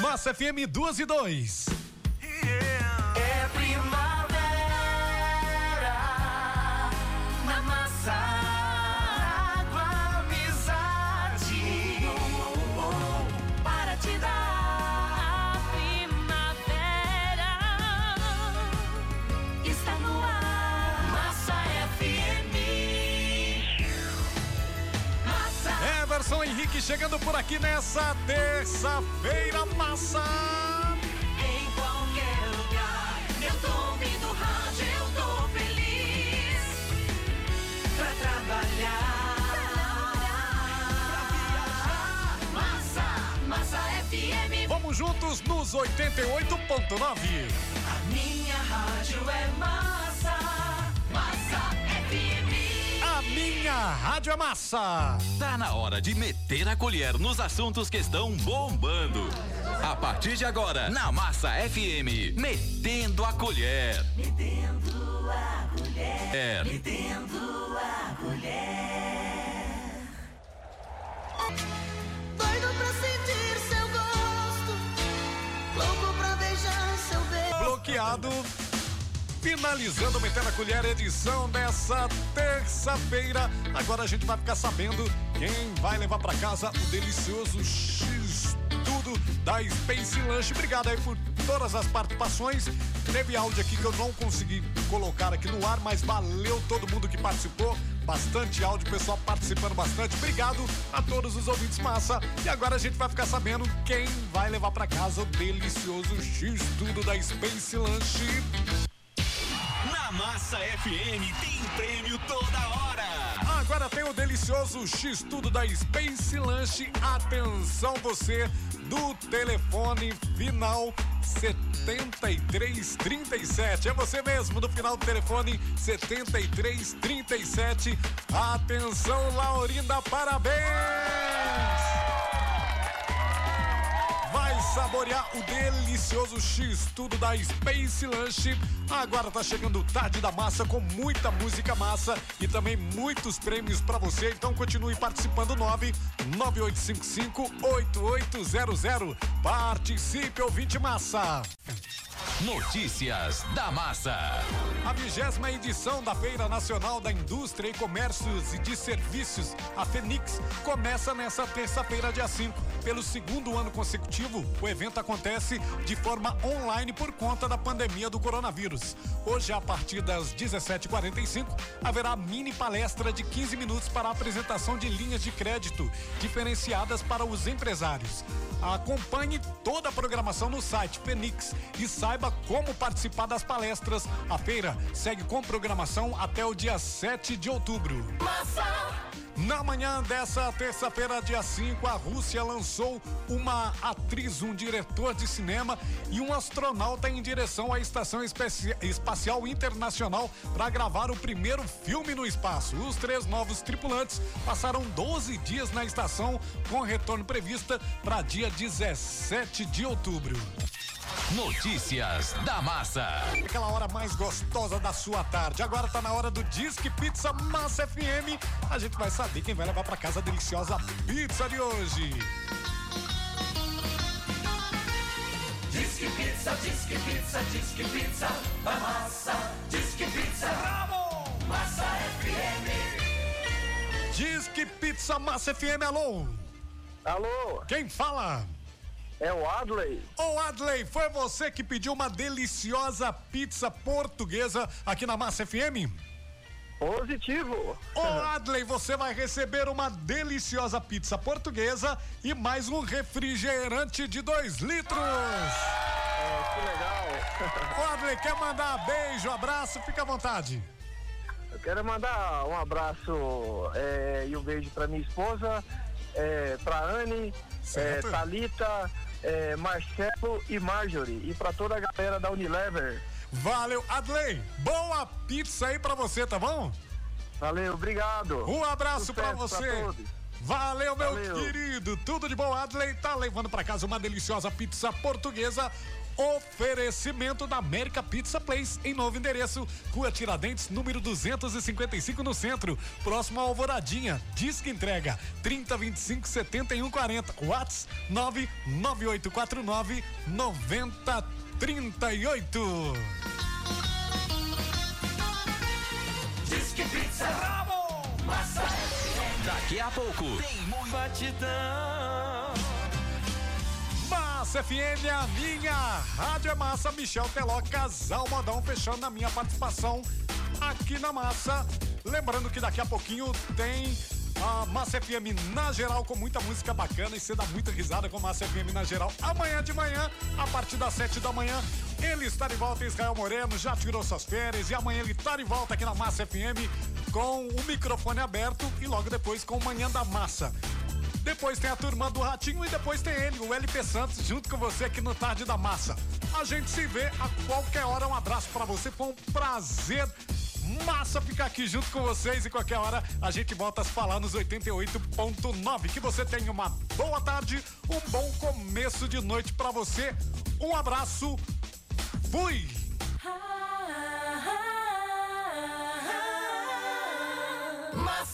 Massa FM 2 e 2. Henrique chegando por aqui nessa terça-feira, massa. Em qualquer lugar, eu tô ouvindo rádio, eu tô feliz pra trabalhar. Massa, massa FM, Vamos juntos nos 88.9. a minha rádio é massa, massa FM. Minha rádio é massa. Tá na hora de meter a colher nos assuntos que estão bombando. A partir de agora, na Massa FM, metendo a colher. Metendo a colher, É. metendo a colher. Doido pra sentir seu gosto, louco pra beijar seu beijo. Bloqueado. Finalizando Metendo a Colher, edição dessa terça-feira. Agora a gente vai ficar sabendo quem vai levar pra casa o delicioso X tudo da Space Lunch. Obrigado aí por todas as participações. Teve áudio aqui que eu não consegui colocar aqui no ar, mas valeu todo mundo que participou. Bastante áudio, pessoal participando bastante. Obrigado a todos os ouvintes massa. E agora a gente vai ficar sabendo quem vai levar pra casa o delicioso X tudo da Space Lunch. Massa FM tem prêmio toda hora. Agora tem o delicioso X tudo da Space Lunch. Atenção você do telefone final 7337. É você mesmo do final do telefone 7337. Atenção Laurinda, parabéns! Saborear o delicioso X tudo da Space Lunch. Agora tá chegando o Tarde da Massa com muita música massa e também muitos prêmios pra você. Então continue participando 9 9855 8800. Participe ouvinte massa. Notícias da Massa. A vigésima edição da Feira Nacional da Indústria e Comércios e de Serviços, a Fenix, começa nessa terça-feira, dia 5. Pelo segundo ano consecutivo, o evento acontece de forma online por conta da pandemia do coronavírus. Hoje, a partir das 17h45, haverá mini palestra de 15 minutos para a apresentação de linhas de crédito diferenciadas para os empresários. Acompanhe toda a programação no site Fenix e saiba como participar das palestras. A feira segue com programação até o dia 7 de outubro. Na manhã dessa terça-feira, dia 5, a Rússia lançou uma atriz, um diretor de cinema e um astronauta em direção à Estação Especi- Espacial Internacional para gravar o primeiro filme no espaço. Os três novos tripulantes passaram 12 dias na estação, com retorno prevista para dia 17 de outubro. Notícias da Massa. Aquela hora mais gostosa da sua tarde. Agora tá na hora do Disque Pizza Massa FM. A gente vai saber quem vai levar pra casa a deliciosa pizza de hoje. Disque pizza, disque pizza, disque pizza, a massa, disque pizza. Bravo! Massa FM. Disque Pizza Massa FM, alô? Alô, Quem fala? É o Adley? Ô Adley, foi você que pediu uma deliciosa pizza portuguesa aqui na Massa FM? Positivo. Ô Adley, você vai receber uma deliciosa pizza portuguesa e mais um refrigerante de 2 litros. É, que legal. Ô Adley, quer mandar beijo, abraço? Fica à vontade. Eu quero mandar um abraço é, e um beijo pra minha esposa, é, pra Anne, é, Certo. É, Marcelo e Marjorie. E pra toda a galera da Unilever. Valeu, Adley. Boa pizza aí pra você, tá bom? Valeu, obrigado. Um abraço pra Sucesso você. todos. Valeu, meu Valeu. querido. Tudo de bom, Adley. Tá levando para casa uma deliciosa pizza portuguesa. Oferecimento da América Pizza Place em novo endereço, Rua Tiradentes, número 255 no centro, próximo à Alvoradinha. Disque entrega 3025 7140. Whats 99849 9038. Disque Pizza. Bravo! Massa Daqui a pouco tem muito batidão. Massa FM, a minha rádio é massa. Michel Teló, casal modão, fechando a minha participação aqui na massa. Lembrando que daqui a pouquinho tem a Massa FM na geral com muita música bacana e você dá muita risada com a Massa FM na geral. Amanhã de manhã, a partir das sete da manhã, ele está de volta, Israel Moreno, já tirou suas férias e amanhã ele está de volta aqui na Massa FM com o microfone aberto e logo depois com o Manhã da Massa. Depois tem a turma do Ratinho e depois tem ele, o LP Santos, junto com você aqui no Tarde da Massa. A gente se vê a qualquer hora. Um abraço para você, foi um prazer massa ficar aqui junto com vocês e qualquer hora a gente volta a falar nos 88.9. Que você tenha uma boa tarde, um bom começo de noite para você. Um abraço. Fui. Massa